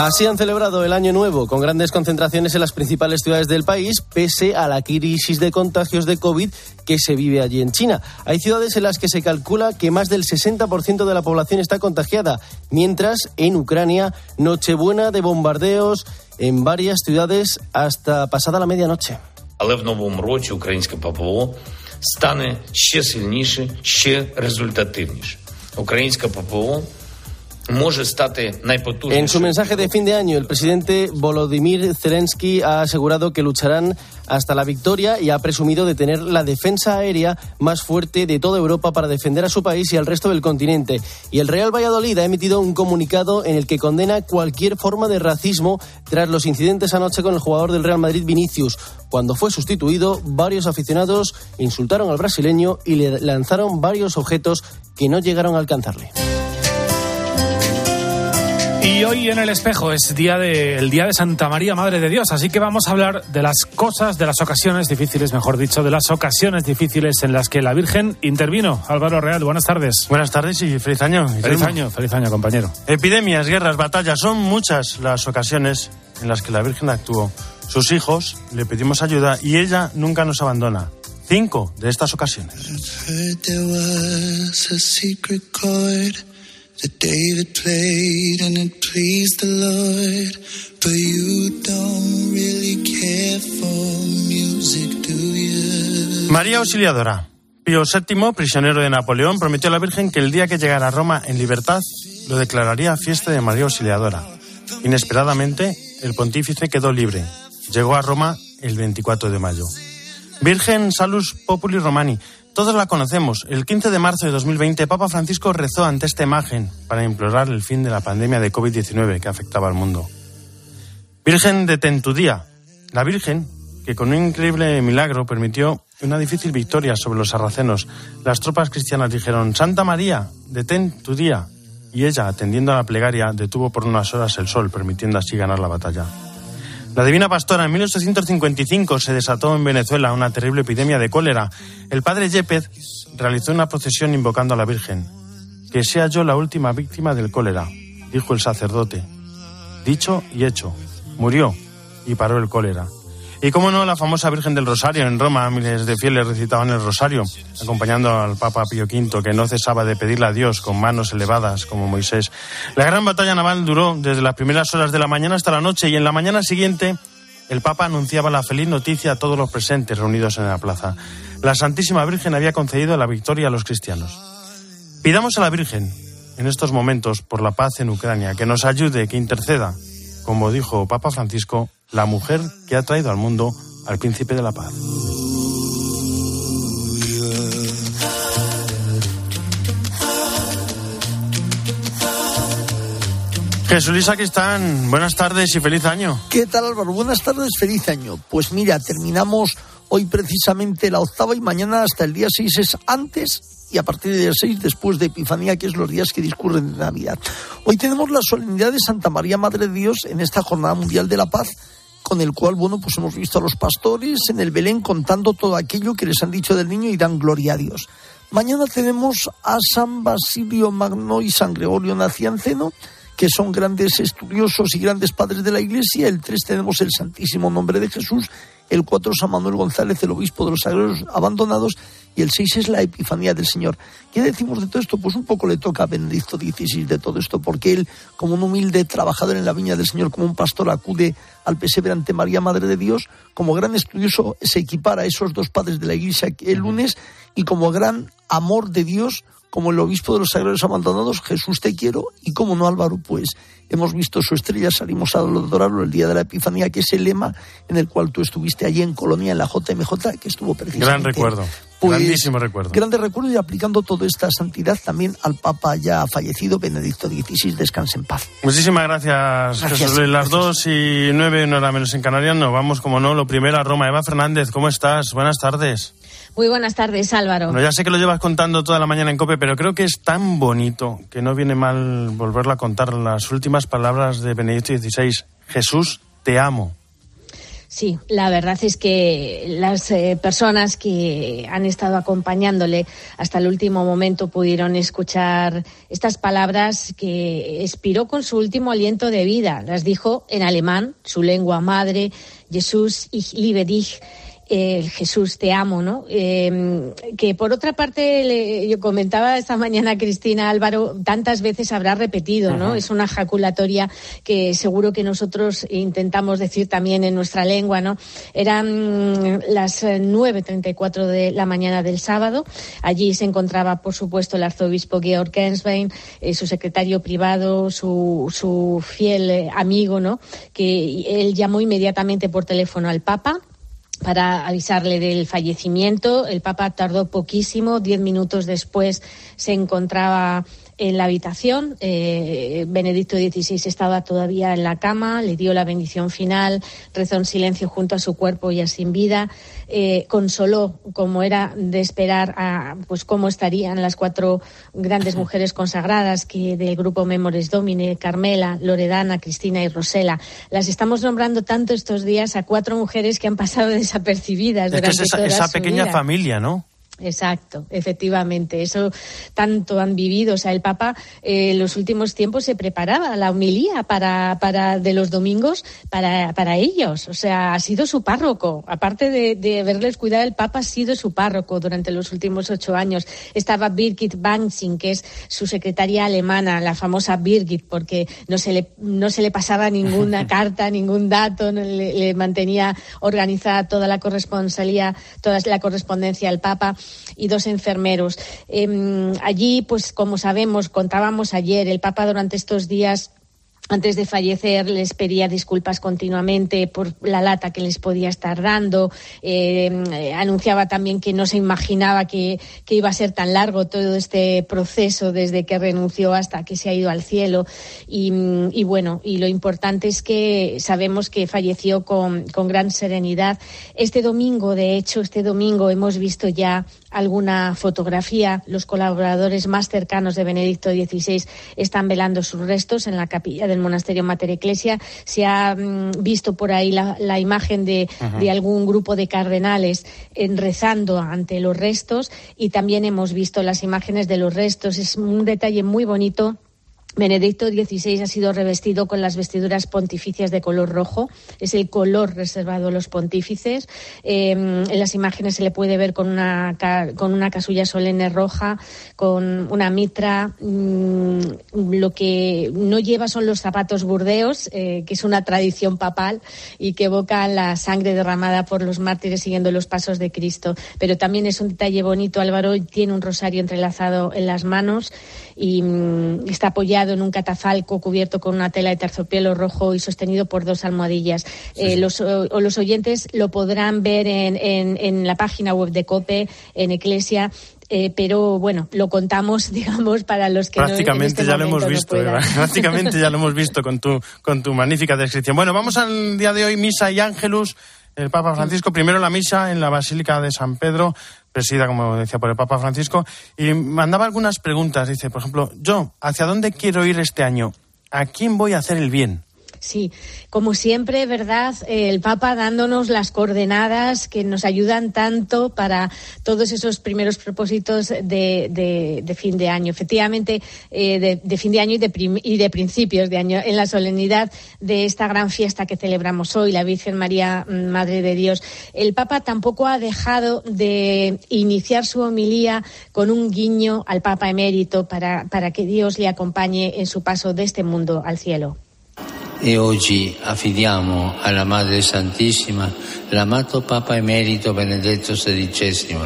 Así han celebrado el Año Nuevo, con grandes concentraciones en las principales ciudades del país, pese a la crisis de contagios de COVID que se vive allí en China. Hay ciudades en las que se calcula que más del 60% de la población está contagiada, mientras en Ucrania, Nochebuena de bombardeos en varias ciudades hasta pasada la medianoche. En su mensaje de fin de año, el presidente Volodymyr Zelensky ha asegurado que lucharán hasta la victoria y ha presumido de tener la defensa aérea más fuerte de toda Europa para defender a su país y al resto del continente. Y el Real Valladolid ha emitido un comunicado en el que condena cualquier forma de racismo tras los incidentes anoche con el jugador del Real Madrid Vinicius. Cuando fue sustituido, varios aficionados insultaron al brasileño y le lanzaron varios objetos que no llegaron a alcanzarle. Y hoy en el espejo es día de, el día de Santa María, Madre de Dios, así que vamos a hablar de las cosas, de las ocasiones difíciles, mejor dicho, de las ocasiones difíciles en las que la Virgen intervino. Álvaro Real, buenas tardes. Buenas tardes y feliz año. Feliz año, feliz año, compañero. Epidemias, guerras, batallas, son muchas las ocasiones en las que la Virgen actuó. Sus hijos le pedimos ayuda y ella nunca nos abandona. Cinco de estas ocasiones. María Auxiliadora. Pío VII, prisionero de Napoleón, prometió a la Virgen que el día que llegara a Roma en libertad lo declararía fiesta de María Auxiliadora. Inesperadamente, el pontífice quedó libre. Llegó a Roma el 24 de mayo. Virgen Salus Populi Romani, todos la conocemos. El 15 de marzo de 2020, Papa Francisco rezó ante esta imagen para implorar el fin de la pandemia de COVID-19 que afectaba al mundo. Virgen de Tentudía, la Virgen que con un increíble milagro permitió una difícil victoria sobre los sarracenos. Las tropas cristianas dijeron, Santa María, detén tu día. Y ella, atendiendo a la plegaria, detuvo por unas horas el sol, permitiendo así ganar la batalla. La Divina Pastora, en 1855 se desató en Venezuela una terrible epidemia de cólera. El padre Yepez realizó una procesión invocando a la Virgen. Que sea yo la última víctima del cólera, dijo el sacerdote. Dicho y hecho. Murió y paró el cólera. Y cómo no, la famosa Virgen del Rosario en Roma, miles de fieles recitaban el Rosario, acompañando al Papa Pío V, que no cesaba de pedirle a Dios con manos elevadas como Moisés. La gran batalla naval duró desde las primeras horas de la mañana hasta la noche y en la mañana siguiente el Papa anunciaba la feliz noticia a todos los presentes reunidos en la plaza. La Santísima Virgen había concedido la victoria a los cristianos. Pidamos a la Virgen, en estos momentos, por la paz en Ucrania, que nos ayude, que interceda, como dijo Papa Francisco, la mujer que ha traído al mundo al príncipe de la paz. Jesús Luis Aquistán, buenas tardes y feliz año. ¿Qué tal Álvaro? Buenas tardes, feliz año. Pues mira, terminamos hoy precisamente la octava y mañana hasta el día 6 es antes y a partir del día 6 después de Epifanía, que es los días que discurren de Navidad. Hoy tenemos la solemnidad de Santa María Madre de Dios en esta Jornada Mundial de la Paz con el cual, bueno, pues hemos visto a los pastores en el Belén contando todo aquello que les han dicho del niño y dan gloria a Dios. Mañana tenemos a San Basilio Magno y San Gregorio Nacianceno, que son grandes estudiosos y grandes padres de la Iglesia. El 3 tenemos el Santísimo Nombre de Jesús. El 4 San Manuel González, el obispo de los sagrados abandonados. Y el 6 es la Epifanía del Señor. ¿Qué decimos de todo esto? Pues un poco le toca a Benedicto XVI de todo esto, porque él, como un humilde trabajador en la viña del Señor, como un pastor, acude al pesebre ante María, Madre de Dios. Como gran estudioso se equipara a esos dos padres de la Iglesia el lunes y como gran amor de Dios como el obispo de los sagrados abandonados, Jesús te quiero, y como no Álvaro, pues hemos visto su estrella, salimos a adorarlo el día de la Epifanía, que es el lema en el cual tú estuviste allí en Colonia, en la JMJ, que estuvo precisamente. Gran recuerdo. Pues, grandísimo recuerdo. Grande recuerdo y aplicando toda esta santidad también al Papa ya fallecido, Benedicto XVI, descanse en paz. Muchísimas gracias, gracias Jesús. Las dos y nueve, no era menos en Canarias, no vamos como no, lo primero a Roma. Eva Fernández, ¿cómo estás? Buenas tardes. Muy buenas tardes, Álvaro. Bueno, ya sé que lo llevas contando toda la mañana en COPE, pero creo que es tan bonito que no viene mal volverla a contar las últimas palabras de Benedicto XVI. Jesús, te amo. Sí, la verdad es que las eh, personas que han estado acompañándole hasta el último momento pudieron escuchar estas palabras que expiró con su último aliento de vida. Las dijo en alemán, su lengua madre, Jesús ich liebe dich eh, Jesús, te amo, ¿no? Eh, que por otra parte, le, yo comentaba esta mañana Cristina Álvaro, tantas veces habrá repetido, ¿no? Es una jaculatoria que seguro que nosotros intentamos decir también en nuestra lengua, ¿no? Eran las 9.34 de la mañana del sábado. Allí se encontraba, por supuesto, el arzobispo Georg Kensbein, eh, su secretario privado, su, su fiel eh, amigo, ¿no? Que él llamó inmediatamente por teléfono al Papa para avisarle del fallecimiento. El Papa tardó poquísimo, diez minutos después se encontraba en la habitación. Eh, Benedicto XVI estaba todavía en la cama, le dio la bendición final, rezó en silencio junto a su cuerpo ya sin vida, eh, consoló, como era de esperar, a, pues cómo estarían las cuatro grandes mujeres consagradas que del grupo Memores Domine, Carmela, Loredana, Cristina y Rosela. Las estamos nombrando tanto estos días a cuatro mujeres que han pasado desapercibidas. Es durante que es esa, toda esa su pequeña vida. familia, ¿no? Exacto, efectivamente. Eso tanto han vivido. O sea, el Papa eh, en los últimos tiempos se preparaba la homilía para, para de los domingos para, para ellos. O sea, ha sido su párroco. Aparte de, de haberles cuidado, el Papa ha sido su párroco durante los últimos ocho años. Estaba Birgit Bansing, que es su secretaria alemana, la famosa Birgit, porque no se le, no se le pasaba ninguna carta, ningún dato, no le, le mantenía organizada toda la corresponsalía, toda la correspondencia al Papa y dos enfermeros. Eh, allí, pues como sabemos, contábamos ayer, el Papa durante estos días antes de fallecer les pedía disculpas continuamente por la lata que les podía estar dando. Eh, anunciaba también que no se imaginaba que, que, iba a ser tan largo todo este proceso desde que renunció hasta que se ha ido al cielo. Y, y bueno, y lo importante es que sabemos que falleció con, con, gran serenidad. Este domingo, de hecho, este domingo hemos visto ya alguna fotografía. Los colaboradores más cercanos de Benedicto XVI están velando sus restos en la capilla del monasterio Mater Ecclesia. Se ha mm, visto por ahí la, la imagen de, de, algún grupo de cardenales en, rezando ante los restos y también hemos visto las imágenes de los restos. Es un detalle muy bonito. Benedicto XVI ha sido revestido con las vestiduras pontificias de color rojo. Es el color reservado a los pontífices. Eh, en las imágenes se le puede ver con una, con una casulla solemne roja, con una mitra. Mmm, lo que no lleva son los zapatos burdeos, eh, que es una tradición papal y que evoca la sangre derramada por los mártires siguiendo los pasos de Cristo. Pero también es un detalle bonito. Álvaro tiene un rosario entrelazado en las manos y mmm, está apoyado en un catafalco cubierto con una tela de terciopelo rojo y sostenido por dos almohadillas. Sí, eh, los, o, los, oyentes lo podrán ver en, en, en, la página web de COPE, en Eclesia. Eh, pero bueno, lo contamos, digamos, para los que prácticamente no, este ya lo hemos visto, no Eva, prácticamente ya lo hemos visto con tu con tu magnífica descripción. Bueno, vamos al día de hoy, misa y ángelus. El Papa Francisco, primero la misa en la Basílica de San Pedro, presida, como decía, por el Papa Francisco, y mandaba algunas preguntas. Dice, por ejemplo, yo, ¿hacia dónde quiero ir este año? ¿A quién voy a hacer el bien? Sí, como siempre, ¿verdad? El Papa dándonos las coordenadas que nos ayudan tanto para todos esos primeros propósitos de, fin de año. Efectivamente, eh, de, fin de año y de, y de principios de año, en la solemnidad de esta gran fiesta que celebramos hoy, la Virgen María, Madre de Dios. El Papa tampoco ha dejado de iniciar su homilía con un guiño al Papa emérito para que Dios le acompañe en su paso de este mundo al cielo. E oggi affidiamo alla Madre Santissima l'amato Papa Emerito Benedetto XVI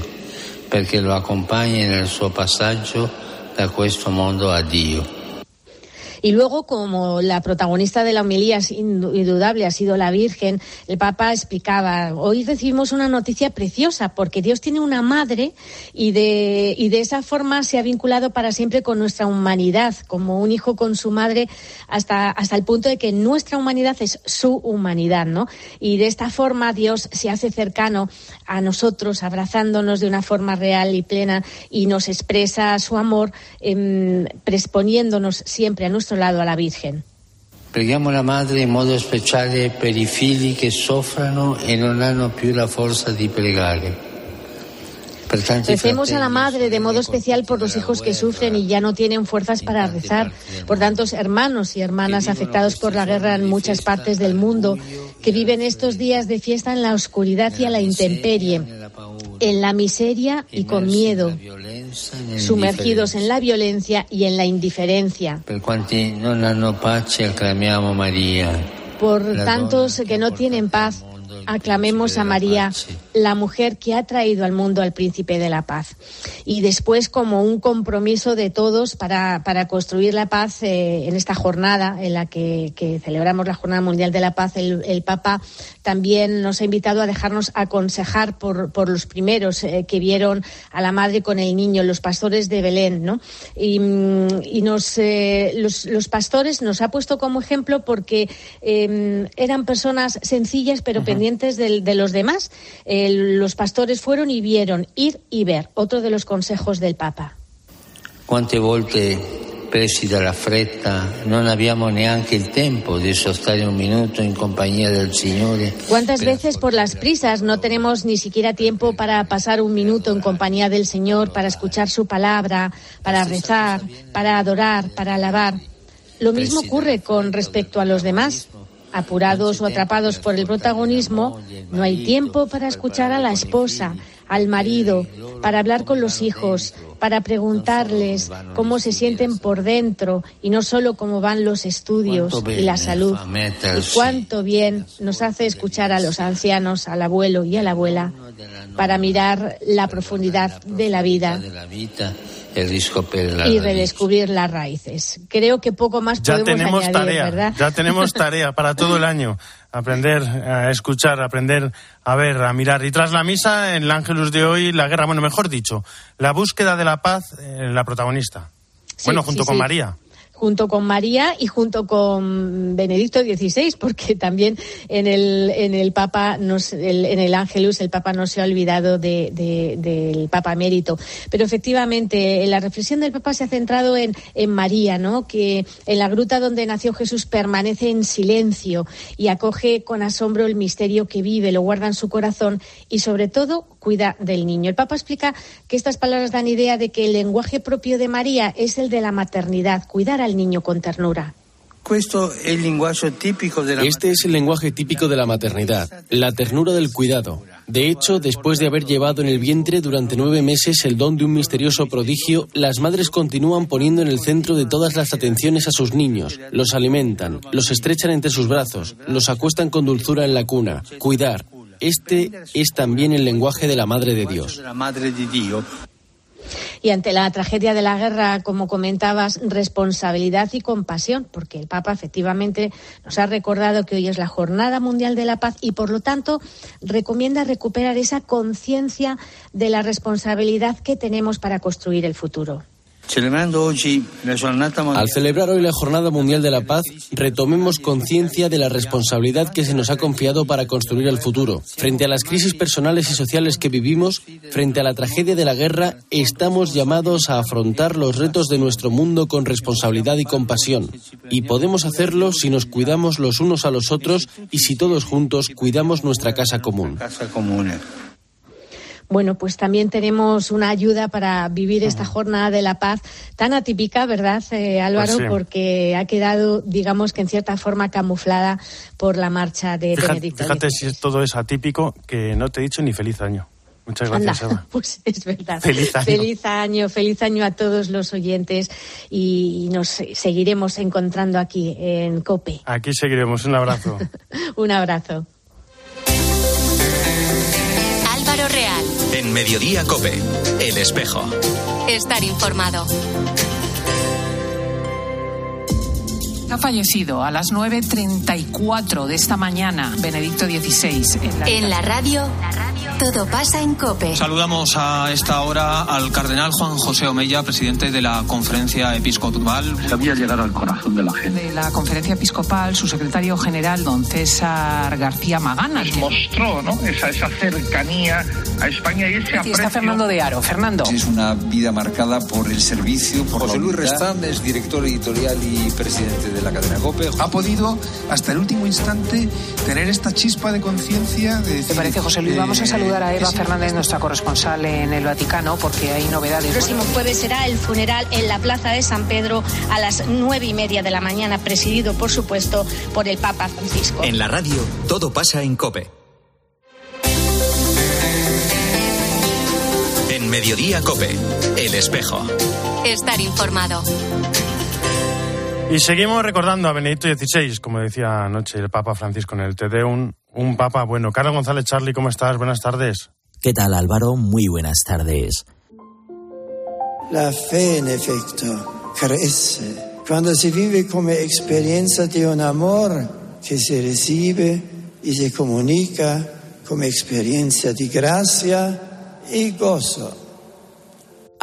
perché lo accompagni nel suo passaggio da questo mondo a Dio. Y luego, como la protagonista de la homilía indudable ha sido la Virgen, el Papa explicaba, hoy recibimos una noticia preciosa porque Dios tiene una madre y de, y de esa forma se ha vinculado para siempre con nuestra humanidad, como un hijo con su madre, hasta, hasta el punto de que nuestra humanidad es su humanidad, ¿no? Y de esta forma Dios se hace cercano a nosotros, abrazándonos de una forma real y plena y nos expresa su amor, eh, presponiéndonos siempre a nuestro lado a la Virgen. Preghiamo la Madre in modo speciale per i figli che soffrono e non hanno più la forza di pregare. Recemos a la Madre de modo especial por los hijos que sufren y ya no tienen fuerzas para rezar, por tantos hermanos y hermanas afectados por la guerra en muchas partes del mundo, que viven estos días de fiesta en la oscuridad y a la intemperie, en la miseria y con miedo, sumergidos en la violencia y en la indiferencia. Por tantos que no tienen paz, aclamemos a María, la mujer que ha traído al mundo al príncipe de la paz. Y después, como un compromiso de todos para, para construir la paz eh, en esta jornada en la que, celebramos la Jornada Mundial de la Paz, el, Papa también nos ha invitado a dejarnos aconsejar por, por los primeros eh, que vieron a la madre con el niño, los pastores de Belén. ¿no? Y, y nos, eh, los, los, pastores nos ha puesto como ejemplo porque eran personas sencillas pero pendientes de, de los demás los pastores fueron y vieron, ir y ver, otro de los consejos del Papa. ¿Cuántas volte presi dalla fretta non abbiamo neanche il tempo di sostare un minuto in compagnia del Signore? ¿Cuántas veces por las prisas no tenemos ni siquiera tiempo para pasar un minuto en compañía del Señor, para escuchar su palabra, para rezar, para adorar, para alabar? Lo mismo ocurre con respecto a los demás apurados o atrapados por el protagonismo, no hay tiempo para escuchar a la esposa, al marido, para hablar con los hijos, para preguntarles cómo se sienten por dentro y no solo cómo van los estudios y la salud. Y cuánto bien nos hace escuchar a los ancianos, al abuelo y a la abuela, para mirar la profundidad de la vida y redescubrir las raíces. Creo que poco más ya podemos tenemos añadir, tarea, ¿verdad? Ya tenemos tarea para todo el año. Aprender a escuchar, aprender a ver, a mirar. Y tras la misa, en el Ángelus de hoy, la guerra, bueno, mejor dicho, la búsqueda de la paz, eh, la protagonista. bueno, junto con María junto con María y junto con Benedicto XVI, porque también en el, en el Papa, en el Ángelus, el Papa no se ha olvidado del Papa emérito. Pero efectivamente, la reflexión del Papa se ha centrado en, en María, ¿no? que en la gruta donde nació Jesús permanece en silencio y acoge con asombro el misterio que vive, lo guarda en su corazón y sobre todo cuida del niño. El Papa explica que estas palabras dan idea de que el lenguaje propio de María es el de la maternidad, cuidar al niño con ternura. Este es el lenguaje típico de la maternidad, la ternura del cuidado. De hecho, después de haber llevado en el vientre durante nueve meses el don de un misterioso prodigio, las madres continúan poniendo en el centro de todas las atenciones a sus niños, los alimentan, los estrechan entre sus brazos, los acuestan con dulzura en la cuna. Cuidar, este es también el lenguaje de la Madre de Dios. Y ante la tragedia de la guerra, como comentabas, responsabilidad y compasión, porque el Papa efectivamente nos ha recordado que hoy es la Jornada Mundial de la Paz y, por lo tanto, recomienda recuperar esa conciencia de la responsabilidad que tenemos para construir el futuro. Al celebrar hoy la Jornada Mundial de la Paz, retomemos conciencia de la responsabilidad que se nos ha confiado para construir el futuro. Frente a las crisis personales y sociales que vivimos, frente a la tragedia de la guerra, estamos llamados a afrontar los retos de nuestro mundo con responsabilidad y compasión. Y podemos hacerlo si nos cuidamos los unos a los otros y si todos juntos cuidamos nuestra casa común. Bueno, pues también tenemos una ayuda para vivir esta jornada de la paz tan atípica, ¿verdad, eh, Álvaro? Pues Porque ha quedado, digamos que en cierta forma camuflada por la marcha de fíjate, Benedicto. Fíjate si todo es atípico que no te he dicho ni feliz año. Muchas gracias, Eva. Pues es verdad. Feliz año. Feliz año, feliz año a todos los oyentes y nos seguiremos encontrando aquí en COPE. Aquí seguiremos. Un abrazo. Un abrazo. Real. En Mediodía Cope, El Espejo. Estar informado. Ha fallecido a las 9.34 de esta mañana Benedicto XVI. En la, en la radio, todo pasa en COPE. Saludamos a esta hora al cardenal Juan José Omeya, presidente de la Conferencia Episcopal. Sabía llegar al corazón de la gente. De la Conferencia Episcopal, su secretario general, don César García Magana. Nos mostró ¿no? esa, esa cercanía a España y ese Aquí está Fernando de Aro. Fernando. Es una vida marcada por el servicio, por José la Luis. Restán es director editorial y presidente de la cadena COPE. Ha podido hasta el último instante tener esta chispa de conciencia de ¿Te parece, José Luis? Vamos a saludar a Eva Fernández, nuestra corresponsal en el Vaticano, porque hay novedades. El próximo jueves será el funeral en la Plaza de San Pedro a las nueve y media de la mañana, presidido, por supuesto, por el Papa Francisco. En la radio, todo pasa en COPE. En Mediodía COPE, El Espejo. Estar informado. Y seguimos recordando a Benedicto XVI, como decía anoche el Papa Francisco en el Te Deum, un Papa bueno. Carlos González Charlie, ¿cómo estás? Buenas tardes. ¿Qué tal Álvaro? Muy buenas tardes. La fe, en efecto, crece cuando se vive como experiencia de un amor que se recibe y se comunica como experiencia de gracia y gozo.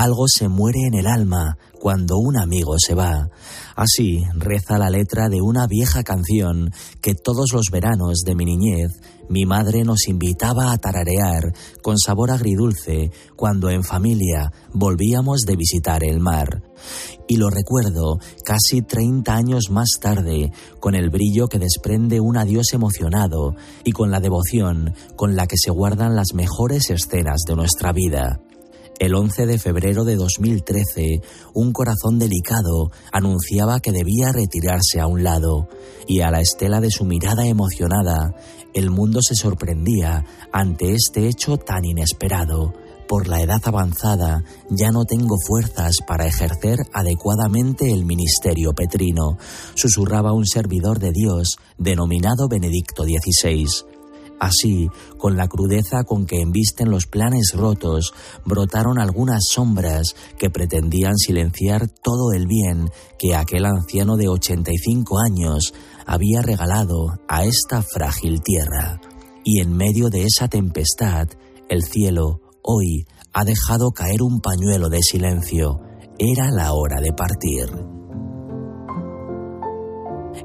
Algo se muere en el alma cuando un amigo se va. Así reza la letra de una vieja canción que todos los veranos de mi niñez mi madre nos invitaba a tararear con sabor agridulce cuando en familia volvíamos de visitar el mar. Y lo recuerdo casi 30 años más tarde, con el brillo que desprende un adiós emocionado y con la devoción con la que se guardan las mejores escenas de nuestra vida. El 11 de febrero de 2013, un corazón delicado anunciaba que debía retirarse a un lado, y a la estela de su mirada emocionada, el mundo se sorprendía ante este hecho tan inesperado. Por la edad avanzada ya no tengo fuerzas para ejercer adecuadamente el ministerio petrino, susurraba un servidor de Dios denominado Benedicto XVI. Así, con la crudeza con que embisten los planes rotos, brotaron algunas sombras que pretendían silenciar todo el bien que aquel anciano de 85 años había regalado a esta frágil tierra. Y en medio de esa tempestad, el cielo, hoy, ha dejado caer un pañuelo de silencio. Era la hora de partir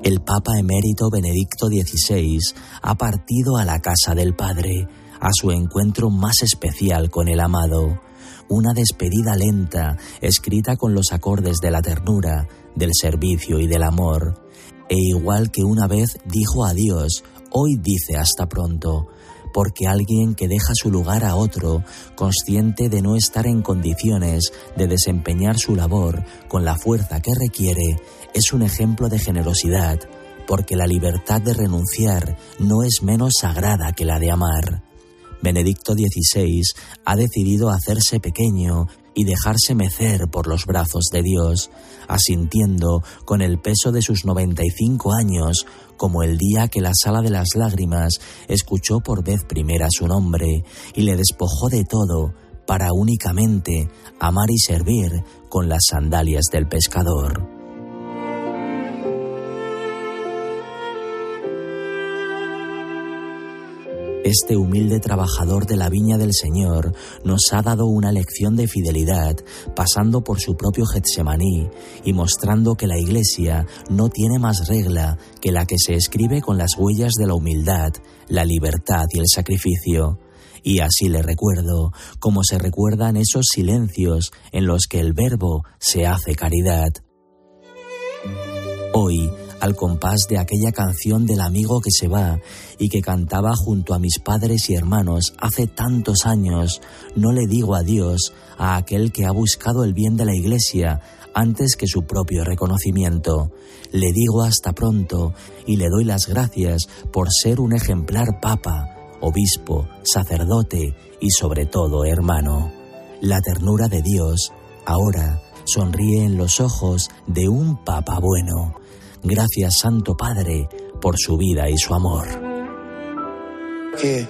el Papa emérito Benedicto XVI ha partido a la casa del Padre, a su encuentro más especial con el amado, una despedida lenta, escrita con los acordes de la ternura, del servicio y del amor, e igual que una vez dijo adiós, hoy dice hasta pronto, porque alguien que deja su lugar a otro, consciente de no estar en condiciones de desempeñar su labor con la fuerza que requiere, es un ejemplo de generosidad, porque la libertad de renunciar no es menos sagrada que la de amar. Benedicto XVI ha decidido hacerse pequeño y dejarse mecer por los brazos de Dios, asintiendo con el peso de sus 95 años, como el día que la sala de las lágrimas escuchó por vez primera su nombre y le despojó de todo para únicamente amar y servir con las sandalias del pescador. Este humilde trabajador de la viña del Señor nos ha dado una lección de fidelidad, pasando por su propio Getsemaní y mostrando que la Iglesia no tiene más regla que la que se escribe con las huellas de la humildad, la libertad y el sacrificio. Y así le recuerdo, como se recuerdan esos silencios en los que el Verbo se hace caridad. Hoy, al compás de aquella canción del amigo que se va y que cantaba junto a mis padres y hermanos hace tantos años, no le digo adiós a aquel que ha buscado el bien de la Iglesia antes que su propio reconocimiento. Le digo hasta pronto y le doy las gracias por ser un ejemplar papa, obispo, sacerdote y sobre todo hermano. La ternura de Dios ahora sonríe en los ojos de un papa bueno Gracias, Santo Padre, por su vida y su amor. Que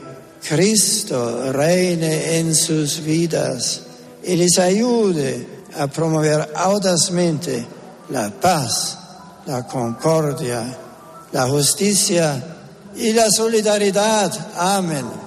Cristo reine en sus vidas y les ayude a promover audazmente la paz, la concordia, la justicia y la solidaridad. Amén.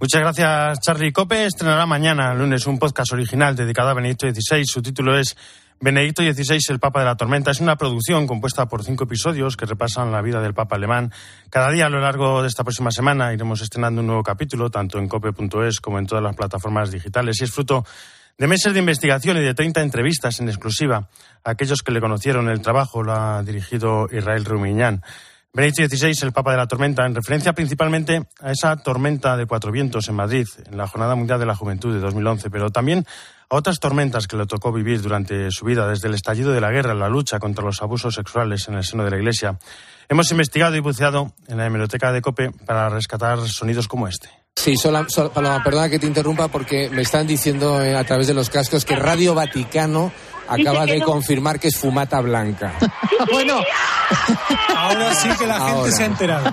Muchas gracias, Charlie Cope. Estrenará mañana, lunes, un podcast original dedicado a Benedicto XVI. Su título es Benedicto XVI, el Papa de la Tormenta, es una producción compuesta por cinco episodios que repasan la vida del Papa alemán. Cada día a lo largo de esta próxima semana iremos estrenando un nuevo capítulo, tanto en cope.es como en todas las plataformas digitales, y es fruto de meses de investigación y de 30 entrevistas en exclusiva a aquellos que le conocieron el trabajo, lo ha dirigido Israel Rumiñán. Benedicto XVI, el Papa de la Tormenta, en referencia principalmente a esa tormenta de cuatro vientos en Madrid, en la Jornada Mundial de la Juventud de 2011, pero también a otras tormentas que le tocó vivir durante su vida, desde el estallido de la guerra, la lucha contra los abusos sexuales en el seno de la Iglesia. Hemos investigado y buceado en la hemeroteca de COPE para rescatar sonidos como este. Sí, sola, Paloma, perdona que te interrumpa porque me están diciendo eh, a través de los cascos que Radio Vaticano acaba de confirmar que es fumata blanca. bueno, ahora sí que la gente se ha enterado.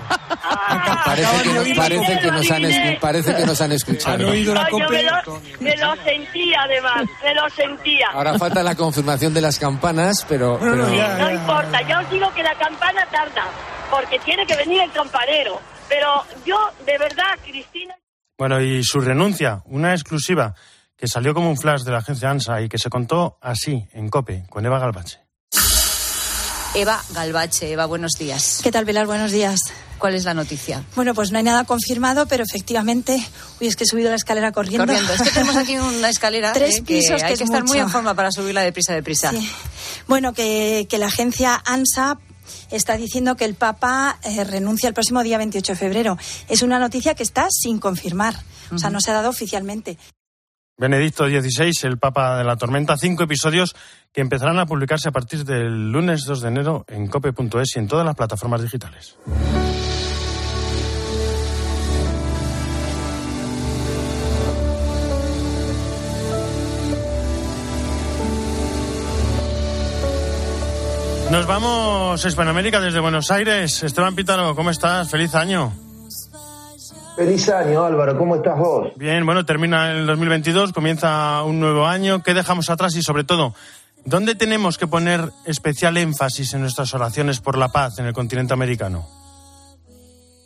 Parece que, nos, parece, que nos han, parece que nos han escuchado. me, lo, sentía, además, me lo sentía. Ahora falta la confirmación de las campanas, pero... No importa, yo os digo que la campana tarda, porque tiene que venir el campanero. Pero yo, de verdad, Cristina... Bueno, y su renuncia, una exclusiva que salió como un flash de la agencia ANSA y que se contó así, en COPE, con Eva Galbache. Eva Galbache, Eva, buenos días. ¿Qué tal, Pilar? Buenos días. ¿Cuál es la noticia? Bueno, pues no hay nada confirmado, pero efectivamente, uy, es que he subido la escalera corriendo. Corriendo. Es que tenemos aquí una escalera. Tres eh, pisos, que hay que, que estar muy en forma para subirla deprisa, deprisa. Sí. Bueno, que, que la agencia ANSA está diciendo que el Papa eh, renuncia el próximo día 28 de febrero. Es una noticia que está sin confirmar. O sea, no se ha dado oficialmente. Benedicto XVI, el Papa de la Tormenta, cinco episodios que empezarán a publicarse a partir del lunes 2 de enero en cope.es y en todas las plataformas digitales. Nos vamos Hispanoamérica desde Buenos Aires. Esteban Pítaro, ¿cómo estás? Feliz año. Feliz año, Álvaro. ¿Cómo estás vos? Bien, bueno, termina el 2022, comienza un nuevo año. ¿Qué dejamos atrás y, sobre todo, dónde tenemos que poner especial énfasis en nuestras oraciones por la paz en el continente americano?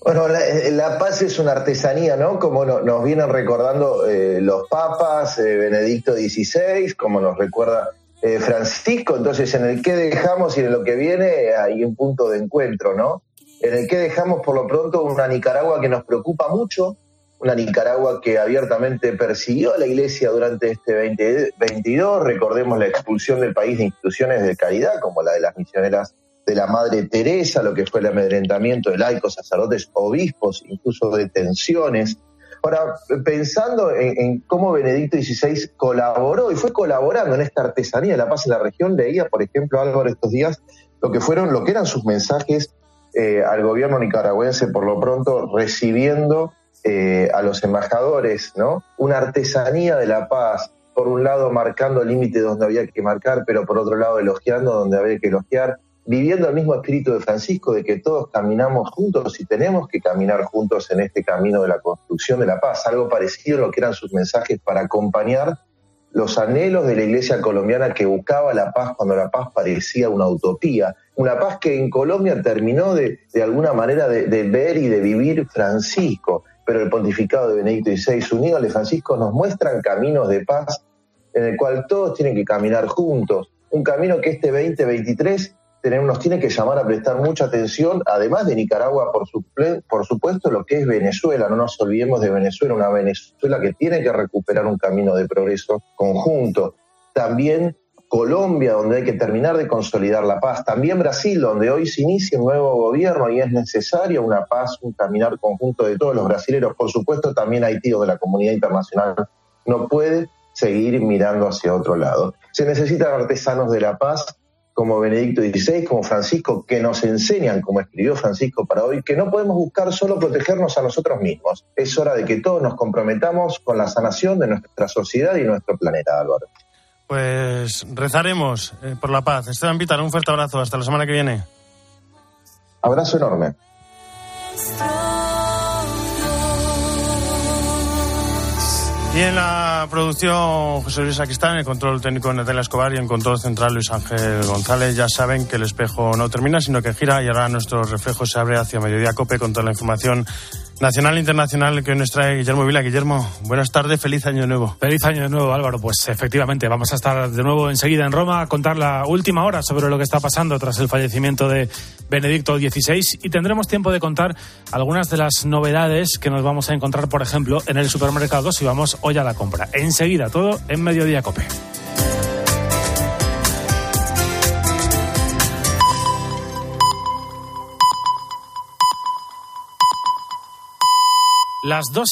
Bueno, la, paz es una artesanía, ¿no? Como nos vienen recordando eh, los papas, eh, Benedicto XVI, como nos recuerda eh, Francisco. Entonces, en el que dejamos y en lo que viene hay un punto de encuentro, ¿no? En el que dejamos por lo pronto una Nicaragua que nos preocupa mucho, una Nicaragua que abiertamente persiguió a la Iglesia durante este 2022. Recordemos la expulsión del país de instituciones de caridad, como la de las misioneras de la Madre Teresa, lo que fue el amedrentamiento de laicos, sacerdotes, obispos, incluso detenciones. Ahora, pensando en, en, cómo Benedicto XVI colaboró y fue colaborando en esta artesanía de la paz en la región, leía, por ejemplo, Álvaro estos días lo que fueron, lo que eran sus mensajes eh, al gobierno nicaragüense por lo pronto recibiendo eh, a los embajadores, ¿no? Una artesanía de la paz, por un lado marcando límites donde había que marcar, pero por otro lado elogiando donde había que elogiar, viviendo el mismo espíritu de Francisco de que todos caminamos juntos y tenemos que caminar juntos en este camino de la construcción de la paz, algo parecido a lo que eran sus mensajes para acompañar los anhelos de la iglesia colombiana que buscaba la paz cuando la paz parecía una utopía, una paz que en Colombia terminó de, de alguna manera de, ver y de vivir Francisco, pero el pontificado de Benedicto XVI unido de Francisco nos muestran caminos de paz en el cual todos tienen que caminar juntos, un camino que este 2023 nos tiene que llamar a prestar mucha atención, además de Nicaragua, por, por supuesto, lo que es Venezuela. No nos olvidemos de Venezuela, una Venezuela que tiene que recuperar un camino de progreso conjunto. También Colombia, donde hay que terminar de consolidar la paz. También Brasil, donde hoy se inicia un nuevo gobierno y es necesaria una paz, un caminar conjunto de todos los brasileños. Por supuesto, también Haití, donde la comunidad internacional no puede seguir mirando hacia otro lado. Se necesitan artesanos de la paz como Benedicto XVI, como Francisco, que nos enseñan, como escribió Francisco para hoy, que no podemos buscar solo protegernos a nosotros mismos. Es hora de que todos nos comprometamos con la sanación de nuestra sociedad y nuestro planeta, Álvaro. Pues rezaremos eh, por la paz. Esteban Vitar, un fuerte abrazo. Hasta la semana que viene. Abrazo enorme. Y en la producción José Luis Aquistán, el control técnico Natalia Escobar y en control central Luis Ángel González. Ya saben que el espejo no termina, sino que gira y ahora nuestro reflejo se abre hacia Mediodía Cope con toda la información nacional internacional que nos trae Guillermo Vila. Guillermo, buenas tardes, feliz año nuevo. Feliz año nuevo, Álvaro. Pues efectivamente, vamos a estar de nuevo enseguida en Roma a contar la última hora sobre lo que está pasando tras el fallecimiento de Benedicto XVI y tendremos tiempo de contar algunas de las novedades que nos vamos a encontrar, por ejemplo, en el supermercado si vamos hoy a la compra. Enseguida, todo en Mediodía Cope. Las dos